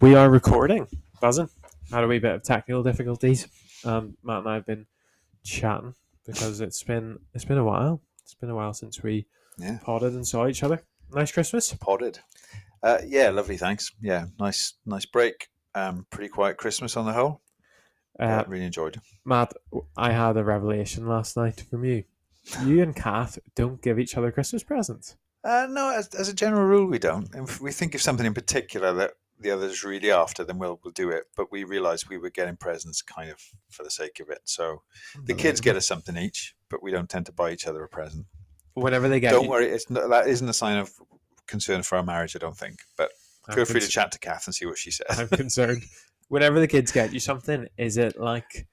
We are recording, buzzing. Had a wee bit of technical difficulties. Um, Matt and I have been chatting because it's been it's been a while. It's been a while since we Yeah. potted and saw each other. Nice Christmas. Podded. Uh, yeah, lovely. Thanks. Yeah, nice, nice break. Um, pretty quiet Christmas on the whole. Uh, but really enjoyed. Matt, I had a revelation last night from you. You and Kath don't give each other Christmas presents. Uh, no, as, as a general rule, we don't. If we think of something in particular that the others really after, then we'll we'll do it. But we realised we were getting presents kind of for the sake of it. So hmm. the kids get us something each, but we don't tend to buy each other a present. whenever they get. don't you- worry, it's not, that isn't a sign of concern for our marriage. I don't think. But I'm feel free to chat to Kath and see what she says. I'm concerned. Whenever the kids get you something, is it like,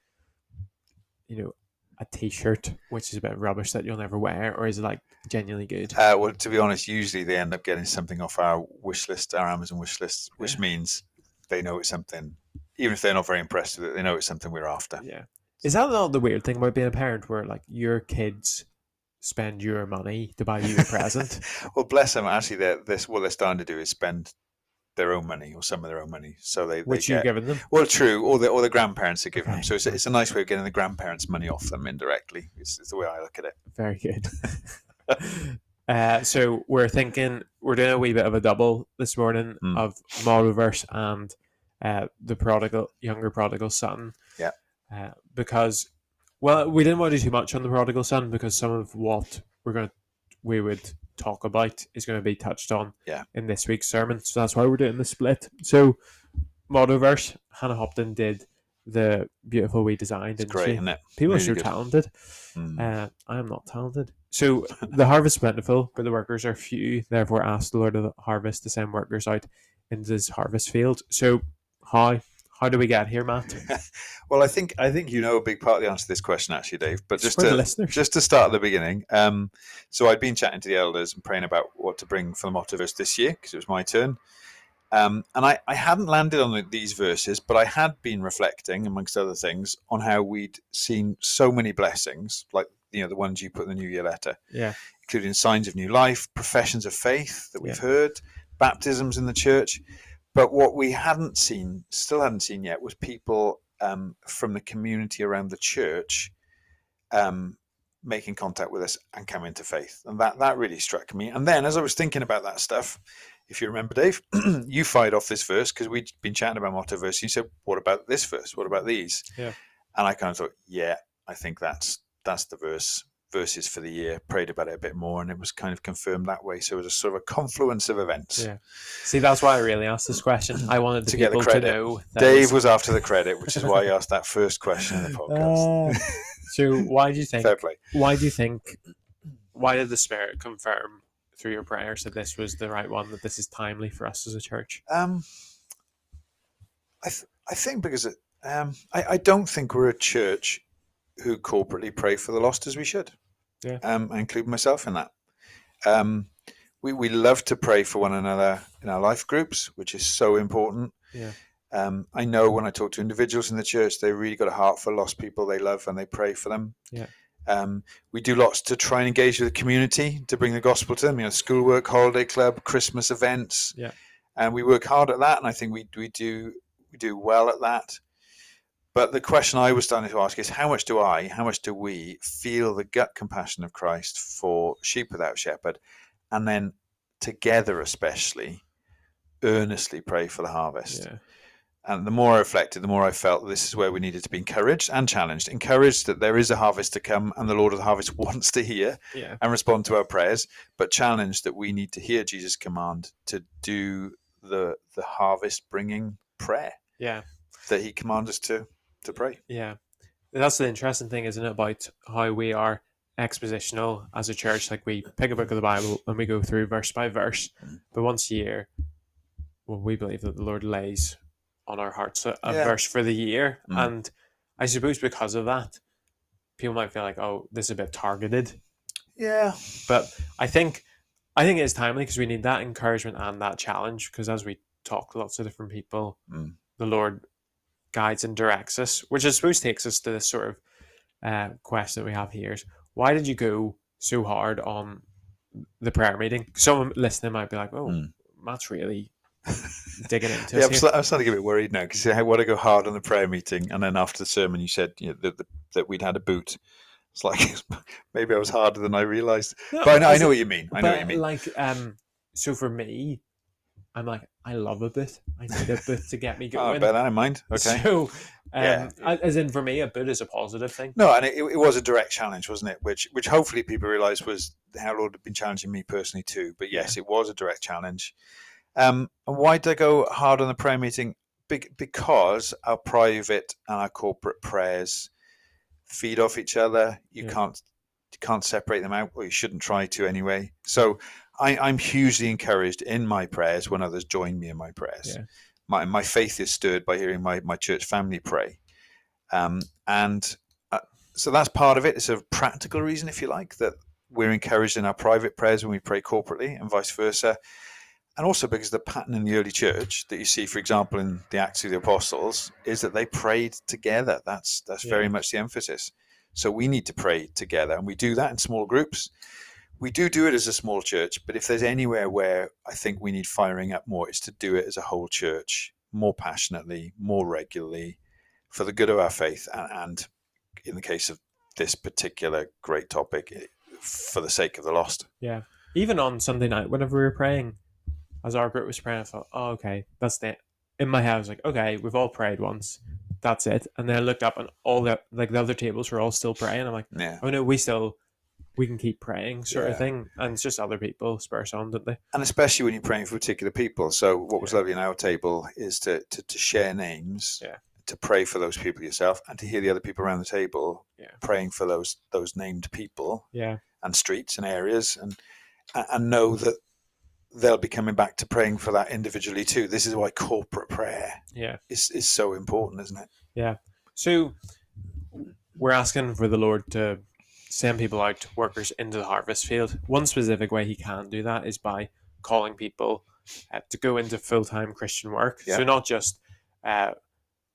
you know, a T-shirt, which is a bit of rubbish that you'll never wear, or is it like genuinely good? Uh, well, to be honest, usually they end up getting something off our wish list, our Amazon wish list, which Yeah. means they know it's something, even if they're not very impressed with it, they know it's something we're after. Yeah. Is that not the weird thing about being a parent, where like your kids spend your money to buy you a present? well, bless them. Actually, they're, this what they're starting to do is spend their own money or some of their own money, so they, they which get, you've given them? well, true, or the or the grandparents are giving them. So it's, a- it's a nice way of getting the grandparents' money off them indirectly. It's, it's the way I look at it. Very good. uh, so we're thinking we're doing a wee bit of a double this morning Mm. of motto verse and uh, the prodigal younger prodigal son. Yeah. Uh, because well, we didn't want to do too much on the prodigal son because some of what we're going to we would talk about is going to be touched on Yeah. in this week's sermon. So that's why we're doing the split. So motto verse, Hannah Hopton did the beautiful we designed. It's great, she? isn't it? People are so good. talented. Mm. Uh, I am not talented. So the harvest is plentiful, but the workers are few. Therefore, ask the Lord of the harvest to send workers out into his harvest field. So how how do we get here, Matt? Well, I think I think you know a big part of the answer to this question, actually, Dave. But just to just to start at the beginning, um, so I'd been chatting to the elders and praying about what to bring for the motto verse this year because it was my turn. Um, and I, I hadn't landed on the- these verses, but I had been reflecting, amongst other things, on how we'd seen so many blessings, like you know the ones you put in the New Year letter, yeah, including signs of new life, professions of faith that we've heard, baptisms in the church. But what we hadn't seen, still hadn't seen yet, was people um, from the community around the church um, making contact with us and coming to faith. And that, that really struck me. And then as I was thinking about that stuff, if you remember, Dave, you fired off this verse because we'd been chatting about motto verse. You said, What about this verse? What about these? Yeah. And I kind of thought, Yeah, I think that's that's the verse verses for the year. Prayed about it a bit more, and it was kind of confirmed that way. So it was a sort of a confluence of events. Yeah. See, that's why I really asked this question. I wanted the To get the credit. Dave it's- was after the credit, which is why I asked that first question in the podcast. Uh, so why do you think? Fair play. Why do you think? Why did the Spirit confirm through your prayers that this was the right one? That this is timely for us as a church? Um, I th- I think because it, um, I I don't think we're a church who corporately pray for the lost as we should. Yeah. Um, I include myself in that. Um, we we love to pray for one another in our life groups, which is so important. Yeah. Um, I know when I talk to individuals in the church, they really got a heart for lost people they love and they pray for them. Yeah. Um, we do lots to try and engage with the community to bring the gospel to them. You know, schoolwork, holiday club, Christmas events. Yeah. And we work hard at that, and I think we we do we do well at that. But the question I was starting to ask is how much do I, how much do we feel the gut compassion of Christ for sheep without a shepherd, and then together, especially, earnestly pray for the harvest? Yeah. And the more I reflected, the more I felt this is where we needed to be encouraged and challenged. Encouraged that there is a harvest to come and the Lord of the harvest wants to hear Yeah. and respond to our prayers, but challenged that we need to hear Jesus' command to do the the harvest bringing prayer Yeah. that he commands us to to pray. Yeah. That's the interesting thing, isn't it, about how we are expositional as a church. Like we pick a book of the Bible and we go through verse by verse. But once a year, well, we believe that the Lord lays on our hearts a, a Yeah. verse for the year. Mm. And I suppose because of that, people might feel like, oh, this is a bit targeted. Yeah. But I think I think it's timely because we need that encouragement and that challenge. Because as we talk to lots of different people, Mm. the Lord guides and directs us, which I suppose takes us to this sort of uh, question that we have here: is Why did you go so hard on the prayer meeting? Someone listening might be like, "Oh, Mm. Matt's really digging into it. yeah, I'm. I'm starting to get a bit worried now because I want to go hard on the prayer meeting, and then after the sermon, you said you know, that, that, that we'd had a boot. It's like maybe I was harder than I realised. No, But I know, I know what you mean. I know what you mean. like um so for me i'm like i love a bit i need a bit to get me Oh, I going bet I don't mind. Okay. so um Yeah. as in for me a bit is a positive thing No, and it, it was a direct challenge, wasn't it? Which, which hopefully people realised was how Lord had been challenging me personally too. But yes, it was a direct challenge. Um, and why did I go hard on the prayer meeting? Be- because our private and our corporate prayers feed off each other. You Yeah. can't you can't separate them out, or you shouldn't try to anyway. So I, I'm hugely encouraged in my prayers when others join me in my prayers. Yeah. My my faith is stirred by hearing my my church family pray, um, and uh, so that's part of it. It's a practical reason, if you like, that we're encouraged in our private prayers when we pray corporately, and vice versa. And also because the pattern in the early church that you see, for example, in the Acts of the Apostles, is that they prayed together. That's that's very much the emphasis. So we need to pray together, and we do that in small groups. We do do it as a small church, but if there's anywhere where I think we need firing up more, it's to do it as a whole church, more passionately, more regularly, for the good of our faith, and, and in the case of this particular great topic, eh, for the sake of the lost. yeah even on sunday night whenever we were praying as our group was praying i thought oh okay that's it in my head i was like okay we've all prayed once that's it and then i looked up and all the like the other tables were all still praying i'm like Yeah. oh no we still we can keep praying sort Yeah. of thing and it's just other people spurs on don't they and especially when you're praying for particular people. So what was Yeah. lovely in our table is to, to, to share names, Yeah. to pray for those people yourself, and to hear the other people around the table Yeah. praying for those those named people yeah and streets and areas, and and and know that they'll be coming back to praying for that individually too. This is why corporate prayer yeah is is so important, isn't it? Yeah. So we're asking for the Lord to send people out, workers into the harvest field. One specific way He can do that is by calling people uh, to go into full time Christian work. Yeah. So not just, uh,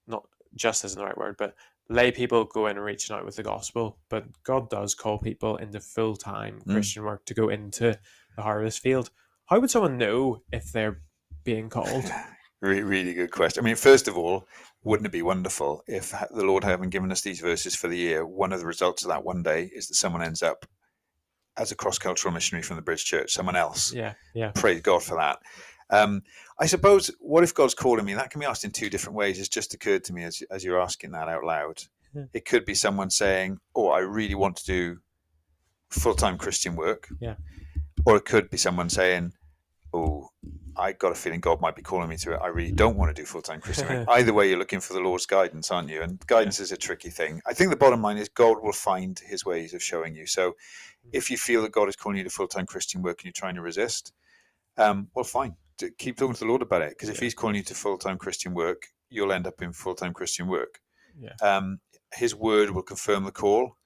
not just isn't the right word, but lay people go in and reaching out with the gospel. But God does call people into full time Mm. Christian work to go into the harvest field. How would someone know if they're being called? Really, really good question. I mean, first of all, wouldn't it be wonderful if the Lord having given us these verses for the year, one of the results of that one day is that someone ends up as a cross cultural missionary from the Bridge Church, someone else. Yeah, yeah, Praise God for that. Um, I suppose, what if God's calling me? That can be asked in two different ways. It's just occurred to me as, as you're asking that out loud. Yeah. It could be someone saying, Oh, I really want to do full time Christian work. Yeah. Or it could be someone saying, I got a feeling God might be calling me to it. I really don't want to do full time Christian work. Either way, you're looking for the Lord's guidance, aren't you? And guidance is a tricky thing. I think the bottom line is God will find his ways of showing you. So if you feel that God is calling you to full time Christian work and you're trying to resist, um, well, fine. Keep talking to the Lord about it. Because if Yeah. he's calling you to full time Christian work, you'll end up in full time Christian work. Yeah. Um, his word will confirm the call.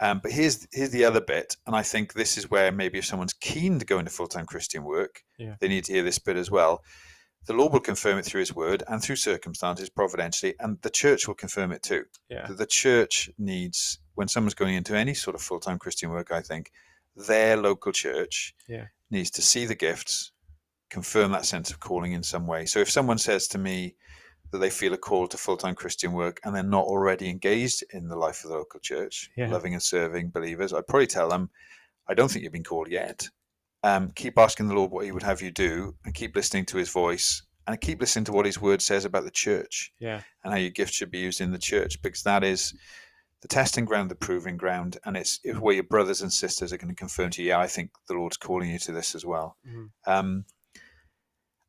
Um, but here's here's the other bit, and I think this is where maybe if someone's keen to go into full time Christian work, Yeah. they need to hear this bit as well. The Lord will confirm it through His Word and through circumstances, providentially, and the church will confirm it too. yeah, the church needs, when someone's going into any sort of full time Christian work, I think their local church Yeah. needs to see the gifts, confirm that sense of calling in some way. So if someone says to me that they feel a call to full time Christian work and they're not already engaged in the life of the local church, Yeah. loving and serving believers, I'd probably tell them, I don't think you've been called yet. Um, keep asking the Lord what He would have you do and keep listening to His voice and keep listening to what His word says about the church yeah, and how your gifts should be used in the church because that is the testing ground, the proving ground, and it's if where your brothers and sisters are going to confirm to you, yeah, I think the Lord's calling you to this as well. Mhm. Um,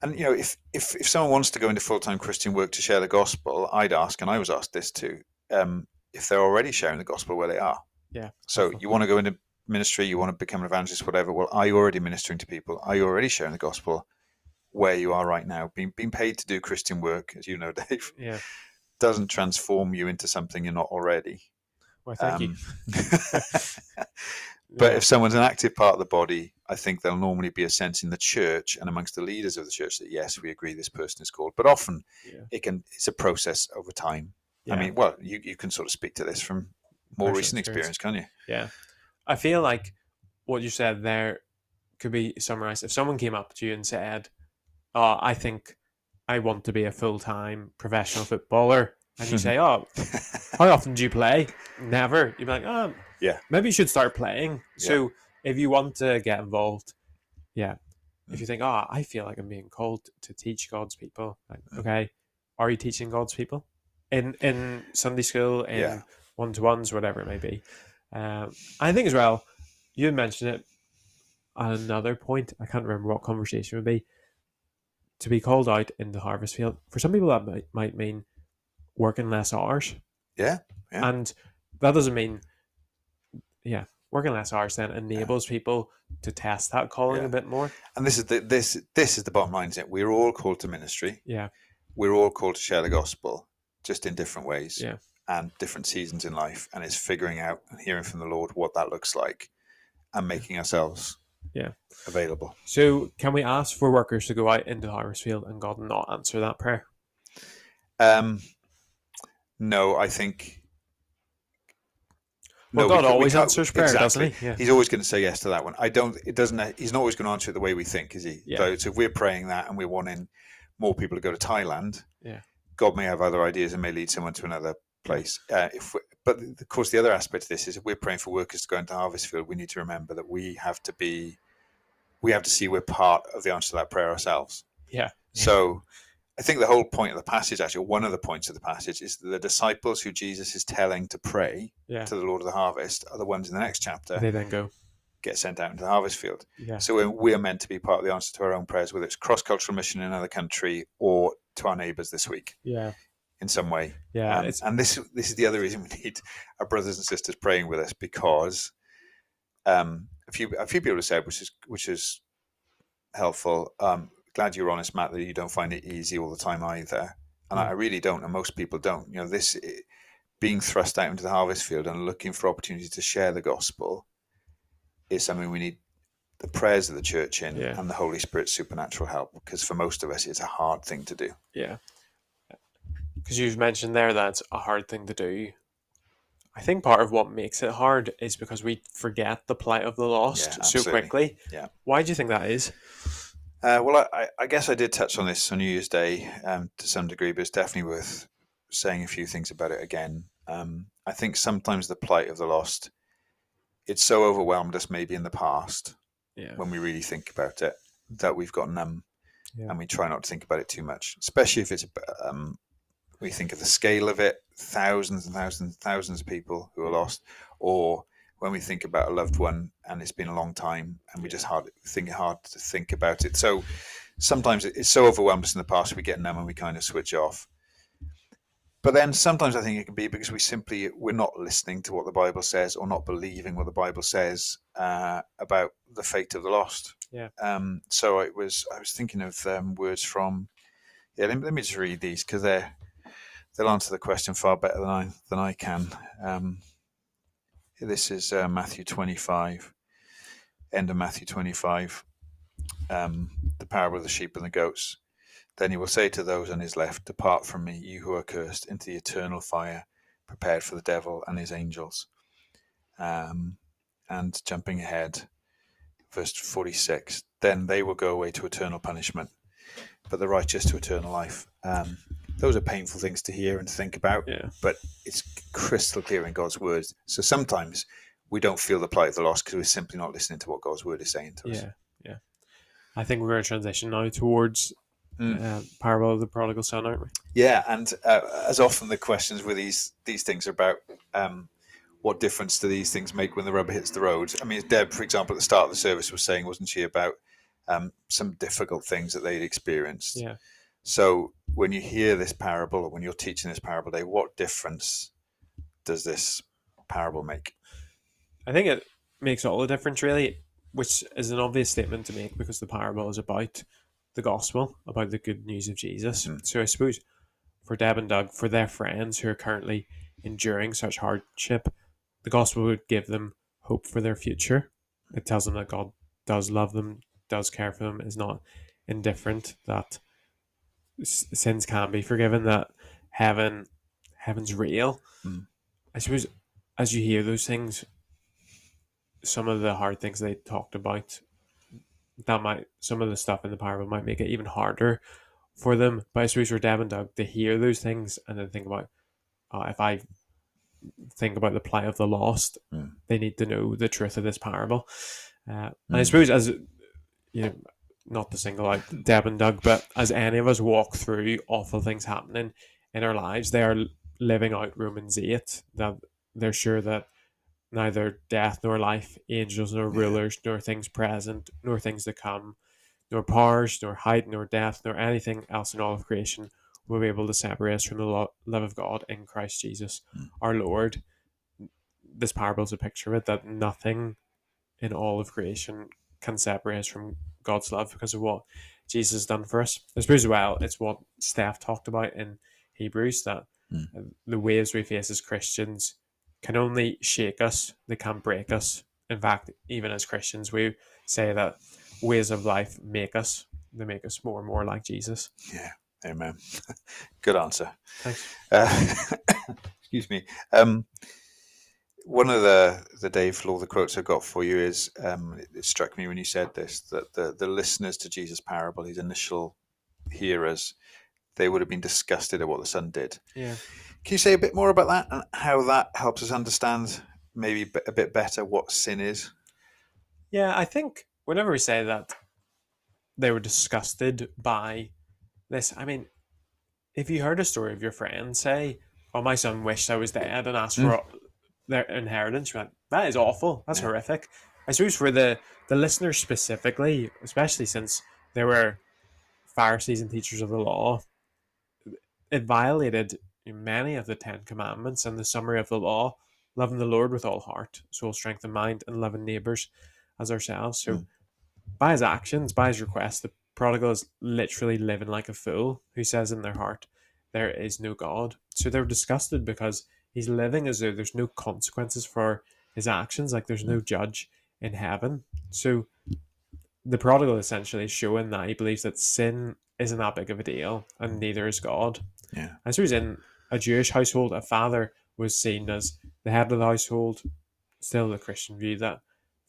and you know, if if if someone wants to go into full time Christian work to share the gospel, I'd ask, and I was asked this too, um, if they're already sharing the gospel where they are. Yeah, So definitely. you want to go into ministry, you want to become an evangelist, whatever. Well, are you already ministering to people? Are you already sharing the gospel where you are right now? Being being paid to do Christian work, as you know, Dave, yeah. doesn't transform you into something you're not already. Well, thank you. But Yeah. if someone's an active part of the body, I think there'll normally be a sense in the church and amongst the leaders of the church that yes, we agree this person is called. But often Yeah. it can it's a process over time. I mean, well, you, you can sort of speak to this from more Personal recent experience. experience, can you? Yeah. I feel like what you said there could be summarized. If someone came up to you and said, oh, I think I want to be a full time professional footballer, and you say, oh, how often do you play? Never. You'd be like, oh, Yeah. maybe you should start playing. So if you want to get involved, yeah. If you think, oh, I feel like I'm being called to teach God's people, like, Mm. okay, are you teaching God's people in in Sunday school, in Yeah. one to ones, whatever it may be? Um, I think as well, you mentioned it. at Another point, I can't remember what conversation it would be. To be called out in the harvest field for some people that might, might mean working less hours. Yeah, yeah. And that doesn't mean, yeah, working less hours then enables people to test that calling Yeah. a bit more. And this is the this this is the bottom line. Isn't it? We're all called to ministry. Yeah. We're all called to share the gospel, just in different ways. Yeah. And different seasons in life, and it's figuring out and hearing from the Lord what that looks like, and making ourselves Yeah. available. So, can we ask for workers to go out into the harvest field and God not answer that prayer? Um, no, I think. Well, we God we always can't- answers prayer, doesn't he? Yeah. He's always going to say yes to that one. I don't. It doesn't. He's not always going to answer it the way we think, is he? Yeah. So, so if we're praying that and we're wanting more people to go to Thailand, Yeah. God may have other ideas and may lead someone to another place. Uh, if we, but of course, the other aspect of this is if we're praying for workers to go into harvest field, we need to remember that we have to be, we have to see we're part of the answer to that prayer ourselves. Yeah. So, I think the whole point of the passage, actually, one of the points of the passage, is that the disciples who Jesus is telling to pray Yeah. to the Lord of the harvest are the ones in the next chapter They then go, get sent out into the harvest field. yeah. So we're, we're meant to be part of the answer to our own prayers, whether it's cross cultural mission in another country or to our neighbours this week Yeah. in some way. Yeah. Um, and this this is the other reason we need our brothers and sisters praying with us because um, a few a few people have said, which is which is helpful. Um, glad you're honest, Matt, that you don't find it easy all the time either, and I, Mm. I really don't, and most people don't. You know, this i- being thrust out into the harvest field and looking for opportunities to share the gospel is something we need the prayers of the church in Yeah. and the Holy Spirit's supernatural help because for most of us it's a hard thing to do. yeah. Because you've mentioned there that it's a hard thing to do. I think part of what makes it hard is because we forget the plight of the lost Yeah, so quickly. Yeah. Why do you think that is? Uh, well, I, I- guess I did touch on this on New Year's Day um, to some degree, but it's definitely worth saying a few things about it again. Um, I think sometimes the plight of the lost, it's so overwhelmed us maybe in the past Yeah. when we really think about it that we've got numb Yeah. and we try not to think about it too much, especially if it's, um, we think of the scale of it, thousands and thousands and thousands of people who are lost, or when we think about a loved one and it's been a long time and we just hard think it hard to think about it. So sometimes it's so overwhelmed us in the past we get numb and we kind of switch off. But then sometimes I think it can be because we simply we're not listening to what the Bible says or not believing what the Bible says uh, about the fate of the lost. Yeah. Um, so it was I was thinking of um, words from yeah. Let me, let me just read these because they're they'll answer the question far better than I than I can. Um, this is uh, Matthew twenty five, end of Matthew twenty five, um, the parable of the sheep and the goats. Then he will say to those on his left, Depart from me, you who are cursed, into the eternal fire prepared for the devil and his angels. Um, and jumping ahead, verse 46 Then they will go away to eternal punishment, but the righteous to eternal life. Um, those are painful things to hear and to think about, Yeah. but it's crystal clear in God's words. So sometimes we don't feel the plight of the lost because we're simply not listening to what God's word is saying to us. Yeah. Yeah. I think we're going to transition now towards Mm. uh, parable of the prodigal son, aren't we? Yeah, and uh, as often the questions with these these things are about um, what difference do these things make when the rubber hits the road. I mean, Deb, for example, at the start of the service was saying, wasn't she, about um, some difficult things that they'd experienced. Yeah. So when you hear this parable, or when you're teaching this parable day, what difference does this parable make? I think it makes all the difference, really, which is an obvious statement to make because the parable is about the gospel, about the good news of Jesus. Mm. So I suppose for Deb and Doug, for their friends who are currently enduring such hardship, the gospel would give them hope for their future. It tells them that God does love them, does care for them, is not indifferent, that sins can't be forgiven, that heaven heaven's real. Mm. I suppose as you hear those things, some of the hard things they talked about that might some of the stuff in the parable might make it even harder for them. But I suppose for Deb and Doug to hear those things and then think about uh, if I think about the plight of the lost, Mm. they need to know the truth of this parable. Uh, And I Mm. suppose as you know, not to single out Deb and Doug, but as any of us walk through awful things happening in our lives, they are living out Romans eight that they're sure that neither death nor life, angels nor Yeah. rulers, nor things present, nor things to come, nor powers, nor height, nor depth, nor anything else in all of creation will be able to separate us from the love of God in Christ Jesus, Mm. our Lord. This parable is a picture of it that nothing in all of creation can separate us from God's love because of what Jesus has done for us. I suppose, well, it's what Steph talked about in Hebrews that Mm. the waves we face as Christians can only shake us, they can't break us. In fact, even as Christians, we say that ways of life make us, they make us more and more like Jesus. Yeah, amen. Good answer. Thanks. Uh, excuse me. Um, one of the the Dave all the quotes I got for you is um, it, it struck me when you said this that the the listeners to Jesus' parable, his initial hearers, they would have been disgusted at what the son did. Yeah. Can you say a bit more about that and how that helps us understand maybe a bit better what sin is? Yeah, I think whenever we say that they were disgusted by this, I mean, if you heard a story of your friend say, "Oh, my son wished I was dead and asked for their inheritance," you're like, that is awful. That's Yeah. horrific. I suppose for the the listeners specifically, especially since they were Pharisees and teachers of the law, it violated many of the Ten Commandments and the summary of the law, loving the Lord with all heart, soul, strength, and mind, and loving neighbors as ourselves. So, Mm. by his actions, by his request, the prodigal is literally living like a fool who says in their heart, There is no God. So they're disgusted because he's living as though there's no consequences for his actions, like there's no mm. judge in heaven. So the prodigal essentially is showing that he believes that sin isn't that big of a deal, and mm. neither is God. Yeah. I suppose in a Jewish household, a father was seen as the head of the household. Still, the Christian view that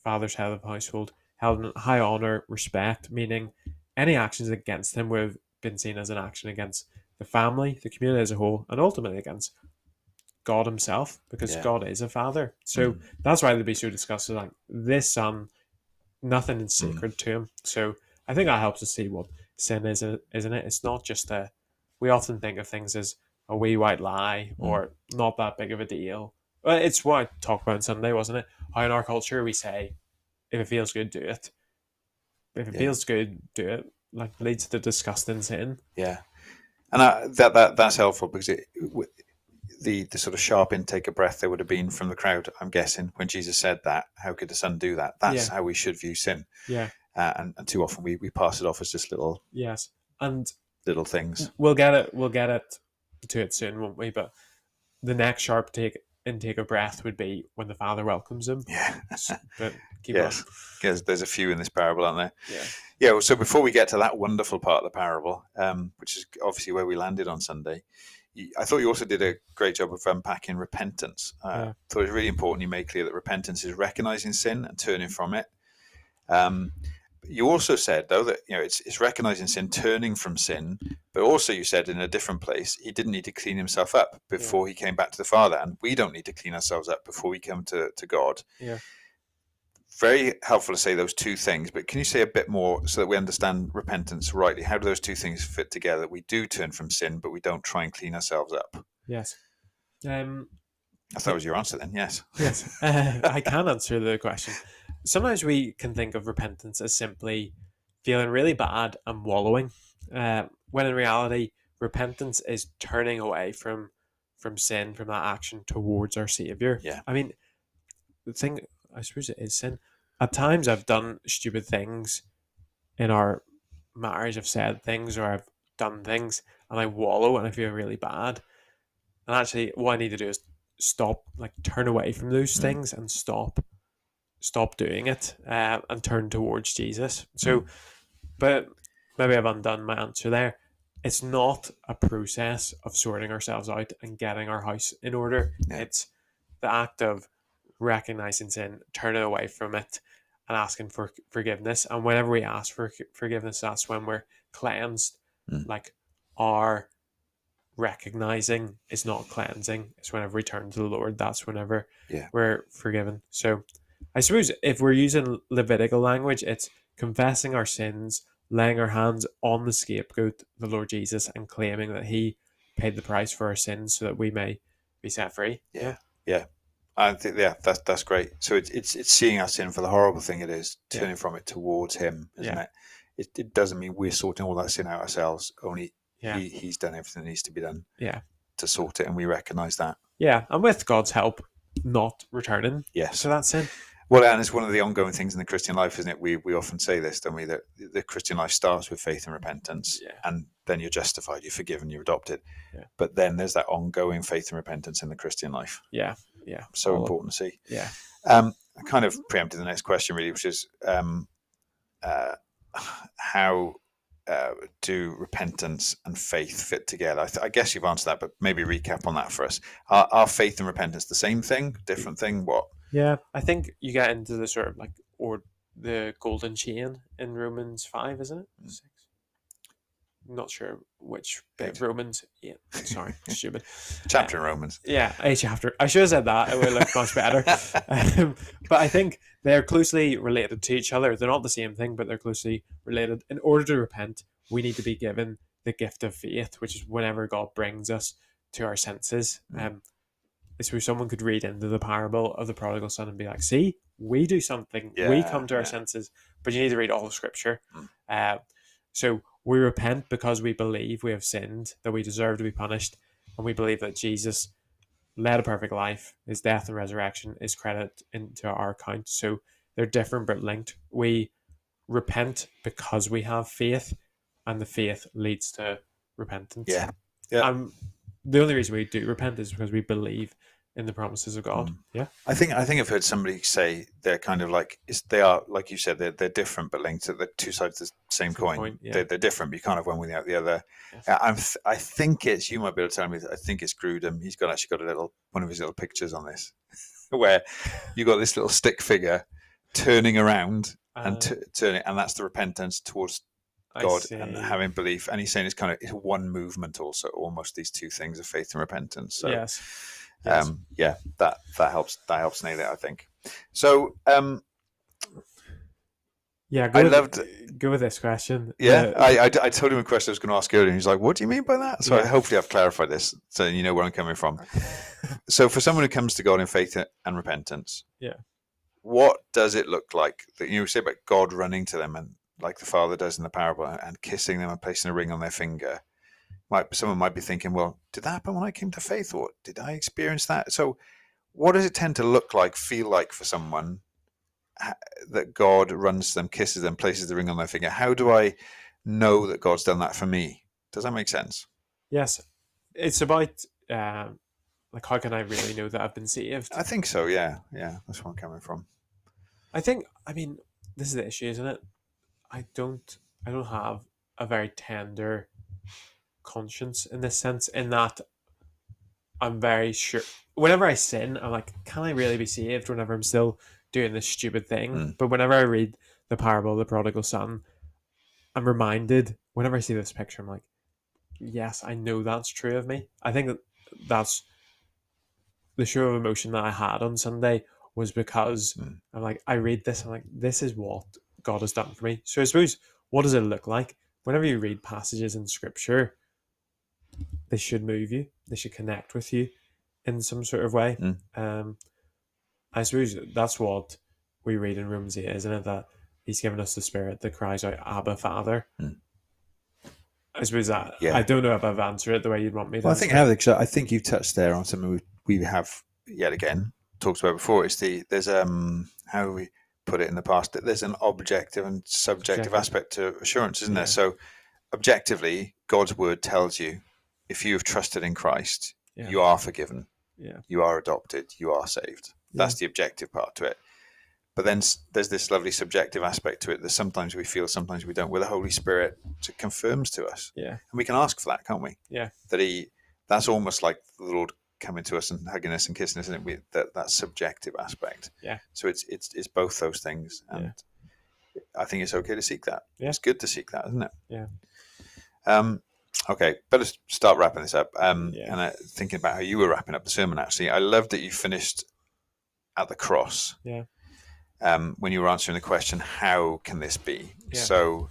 father's head of the household held in high honor, respect, meaning any actions against him would have been seen as an action against the family, the community as a whole, and ultimately against God Himself, because Yeah. God is a father. So Mm. that's why they'd be so disgusted. Like this son, nothing is Mm. sacred to him. So I think that helps us see what sin is, isn't it? It's not just a. We often think of things as a wee white lie Mm. or not that big of a deal. Well, it's what I talked about on Sunday, wasn't it? How in our culture we say, if it feels good, do it. If it Yeah. feels good, do it. Like leads to disgusting sin. Yeah, and I, that that that's helpful because it, the the sort of sharp intake of breath there would have been from the crowd. I'm guessing when Jesus said that, how could the son do that? That's Yeah. how we should view sin. Yeah. Uh, and, and too often we, we pass it off as just little Yes, and little things. we'll get it. We'll get it to it soon, won't we? But the next sharp take intake of breath would be when the Father welcomes him. Yeah, But keep Yes. because there's a few in this parable, aren't there? Yeah. Yeah. Well, so before we get to that wonderful part of the parable, um, which is obviously where we landed on Sunday, I thought you also did a great job of unpacking repentance. Uh, Yeah. thought it was really important you made clear that repentance is recognizing sin and turning from it. Um, you also said though that you know it's, it's recognizing sin, turning from sin, but also you said in a different place he didn't need to clean himself up before he came back to the Father, and we don't need to clean ourselves up before we come to, to God. Yeah. Very helpful to say those two things, but can you say a bit more so that we understand repentance rightly? How do those two things fit together? We do turn from sin, but we don't try and clean ourselves up. Yes. Um. I thought that was your answer then. Yes. Yes. Uh, I can answer the question. Sometimes we can think of repentance as simply feeling really bad and wallowing, uh, when in reality, repentance is turning away from from sin, from that action towards our Savior. Yeah. I mean, the thing, I suppose it is sin. At times, I've done stupid things in our marriage. I've said things or I've done things, and I wallow and I feel really bad. And actually, what I need to do is stop, like turn away from those Mm. things and stop, stop doing it, uh, and turn towards Jesus. So, but maybe I've undone my answer there. It's not a process of sorting ourselves out and getting our house in order. It's the act of recognizing sin, turning away from it, and asking for forgiveness. And whenever we ask for forgiveness, that's when we're cleansed. Mm. Like our recognizing is not cleansing. It's whenever we turn to the Lord. That's whenever Yeah. we're forgiven. So I suppose if we're using Levitical language, it's confessing our sins, laying our hands on the scapegoat, the Lord Jesus, and claiming that He paid the price for our sins so that we may be set free. Yeah. Yeah. I think yeah, that's that's great. So it's it's it's seeing us in for the horrible thing it is, Yeah. turning from it towards Him, isn't Yeah. it? it? It doesn't mean we're sorting all that sin out ourselves. Only Yeah. he, He's done everything that needs to be done Yeah. to sort it, and we recognise that. Yeah. And with God's help, not returning Yes. So that's it. Well, and it's one of the ongoing things in the Christian life, isn't it? We we often say this, don't we? That the Christian life starts with faith and repentance, Yeah. and then you're justified, you're forgiven, you're adopted. Yeah. But then there's that ongoing faith and repentance in the Christian life. Yeah. Yeah. So All- important to see. Yeah. Um, I kind of preempted the next question, really, which is um, uh, how uh, do repentance and faith fit together? I, th- I guess you've answered that, but maybe recap on that for us. Are, are faith and repentance the same thing, different thing? What? Yeah, I think you get into the sort of like or the golden chain in Romans five, isn't it? Mm. Six. Not sure which bit. Eight. Romans. Yeah, sorry, stupid. Chapter in Romans. Yeah, a chapter. I should have said that. It would look much better. um, but I think they're closely related to each other. They're not the same thing, but they're closely related. In order to repent, we need to be given the gift of faith, which is whenever God brings us to our senses. Mm. Um, it's where someone could read into the parable of the prodigal son and be like, "See, we do something. we come to our yeah. senses." But you need to read all of Scripture. Mm. Uh, so we repent because we believe we have sinned, that we deserve to be punished, and we believe that Jesus led a perfect life. His death and resurrection is credit into our account. So they're different but linked. We repent because we have faith, and the faith leads to repentance. Yeah. Yeah. Um, the only reason we do repent is because we believe in the promises of God. Mm. Yeah. I think I think I've heard somebody say they're kind of like it's, they are like you said they're they're different but linked. They're two sides of the same Same coin. coin, yeah. they're, they're different, but you can't have one without the other. Yes. I'm th- I think it's you might be able to tell me. I think it's Grudem. He's got actually got a little one of his little pictures on this, where you got this little stick figure turning around and Uh, t- turning, and that's the repentance towards God and having belief. And he's saying it's kind of it's one movement also, almost these two things of faith and repentance. So yes. Yes. um, yeah, that that helps. That helps nail it. I think. So um, yeah. Go I with, loved- Go with this question. yeah, The- I, I I told him a question I was going to ask earlier, and he's like, "What do you mean by that?" So Yeah. hopefully I've clarified this, so you know where I'm coming from. so for someone who comes to God in faith and repentance, Yeah. what does it look like that you say about God running to them and like the father does in the parable and kissing them and placing a ring on their finger? Might someone might be thinking, well, did that happen when I came to faith, or did I experience that? So, what does it tend to look like, feel like for someone that God runs to them, kisses them, places the ring on their finger? How do I know that God's done that for me? Does that make sense? yes. It's about um, like how can I really know that I've been saved? I think so. Yeah, yeah, that's where I'm coming from. I think I mean this is the issue, isn't it? I don't I don't have a very tender conscience in this sense, in that I'm very sure whenever I sin, I'm like, can I really be saved whenever I'm still doing this stupid thing? Mm. But whenever I read the parable of the prodigal son, I'm reminded whenever I see this picture, I'm like, yes, I know that's true of me. I think that that's the show of emotion that I had on Sunday was because Mm. I'm like, I read this, I'm like, this is what God has done for me. So I suppose, what does it look like? Whenever you read passages in scripture, they should move you, they should connect with you in some sort of way. Mm. Um, I suppose that's what we read in Romans 8, isn't it? That He's given us the Spirit that cries out, Abba, Father. Mm. I suppose that, Yeah. I don't know if I've answered it the way you'd want me to. Well, I think how I think you've touched there on something we, we have yet again talked about before. It's the there's um how we put it in the past that there's an objective and subjective Subjective. aspect to assurance, isn't Yeah. there? So objectively, God's word tells you if you have trusted in Christ, Yeah. you are forgiven, Yeah. you are adopted, you are saved. That's the objective part to it. But then there's this lovely subjective aspect to it that sometimes we feel, sometimes we don't. Where the Holy Spirit confirms to us Yeah. and we can ask for that, can't we? Yeah. That he, that's almost like the Lord coming to us and hugging us and kissing us, and we that that subjective aspect. Yeah. So it's it's it's both those things, and I think it's okay to seek that. Yeah. It's good to seek that, isn't it? Yeah. Um. Okay, better start wrapping this up. Um. Yeah. And uh, thinking about how you were wrapping up the sermon, actually, I love that you finished at the cross. Yeah. Um. When you were answering the question, how can this be? Yeah. So.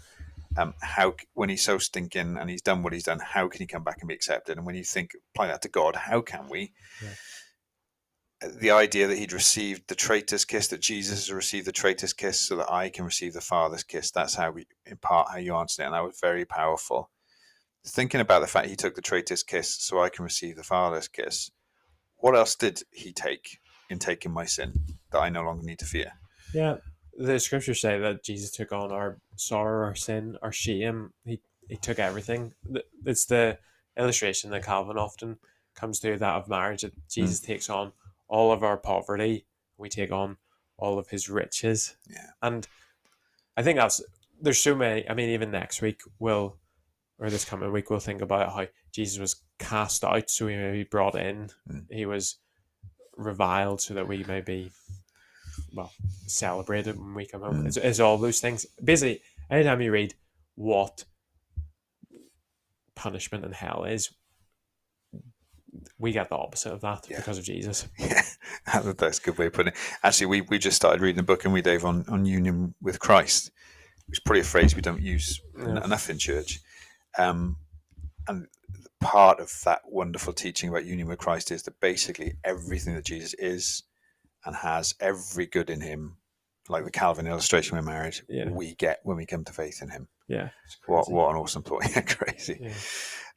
Um, how when he's so stinking and he's done what he's done, how can he come back and be accepted? And when you think apply that to God, how can we? Yeah. The idea that he'd received the traitor's kiss, that Jesus has received the traitor's kiss, so that I can receive the Father's kiss. That's how we, in part, how you answered it, and that was very powerful. Thinking about the fact he took the traitor's kiss, so I can receive the Father's kiss. What else did he take in taking my sin that I no longer need to fear? Yeah, the scriptures say that Jesus took on our sorrow, our sin, our shame. He he took everything. It's the illustration that Calvin often comes to that of marriage. That hmm. Jesus takes on all of our poverty. We take on all of his riches. Yeah. and I think that's there's so many. I mean, even next week we'll or this coming week we'll think about how Jesus was cast out, so we may be brought in. Mm. He was reviled, so that we may be well celebrated when we come home. Mm. It's, it's all those things. Basically, anytime you read what punishment in hell is, we get the opposite of that Yeah. because of Jesus. Yeah, that's a good way of putting it. Actually, we, we just started reading a book, and we Dave on on union with Christ, which is probably a phrase we don't use Yeah. enough in church. Um, and part of that wonderful teaching about union with Christ is that basically everything that Jesus is and has, every good in Him, like the Calvin illustration with marriage, Yeah. we get when we come to faith in Him. Yeah, What what an awesome thought! Yeah, crazy. Yeah.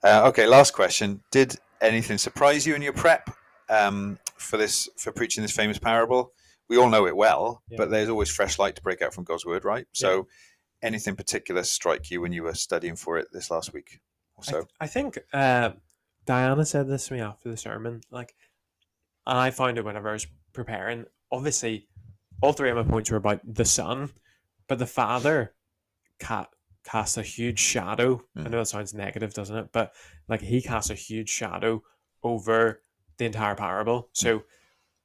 Uh, okay, last question. Did anything surprise you in your prep um, for this for preaching this famous parable? We all know it well, Yeah. but there's always fresh light to break out from God's word, right? So, anything particular strike you when you were studying for it this last week or I, so? th- I think uh, Diana said this to me after the sermon. Like, and I found it whenever I was preparing. Obviously, all three of my points were about the son, but the father ca- casts a huge shadow. I Mm. know that sounds negative, doesn't it? But like, he casts a huge shadow over the entire parable. So,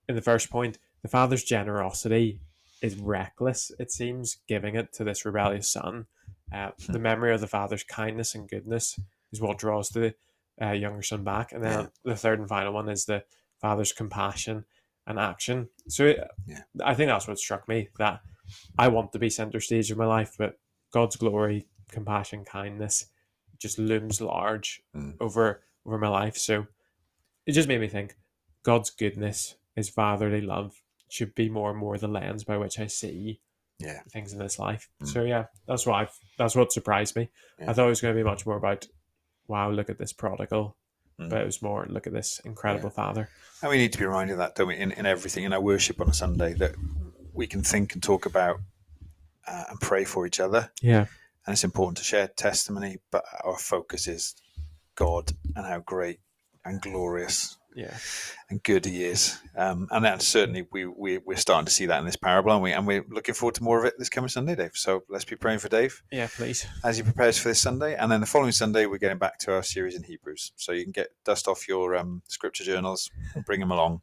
in the first point, the father's generosity is reckless. It seems giving it to this rebellious son. Uh, the memory of the father's kindness and goodness is what draws the uh, younger son back. And then Yeah. the third and final one is the father's compassion and action. So it, Yeah. I think that's what struck me that I want to be center stage of my life, but God's glory, compassion, kindness just looms large Mm. over over my life. So it just made me think God's goodness, his fatherly love should be more and more the lens by which I see Yeah, things in this life. Mm. So yeah, that's what I've that's what surprised me. Yeah. I thought it was going to be much more about, wow, look at this prodigal, Mm. but it was more look at this incredible father. and we need to be reminded of that, don't we, in, in everything in our worship on a Sunday that we can think and talk about uh, and pray for each other. Yeah, and it's important to share testimony, but our focus is God and how great and glorious yeah, and good He is. Um, and that certainly we, we we're starting to see that in this parable, and we and we're looking forward to more of it this coming Sunday, Dave. So let's be praying for Dave yeah. Please, as he prepares for this Sunday, and then the following Sunday we're getting back to our series in Hebrews. So you can get dust off your um, scripture journals, bring them along.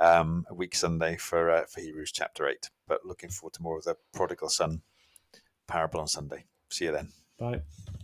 Um, a week Sunday for uh, for Hebrews chapter eight, but looking forward to more of the prodigal son parable on Sunday. See you then. bye.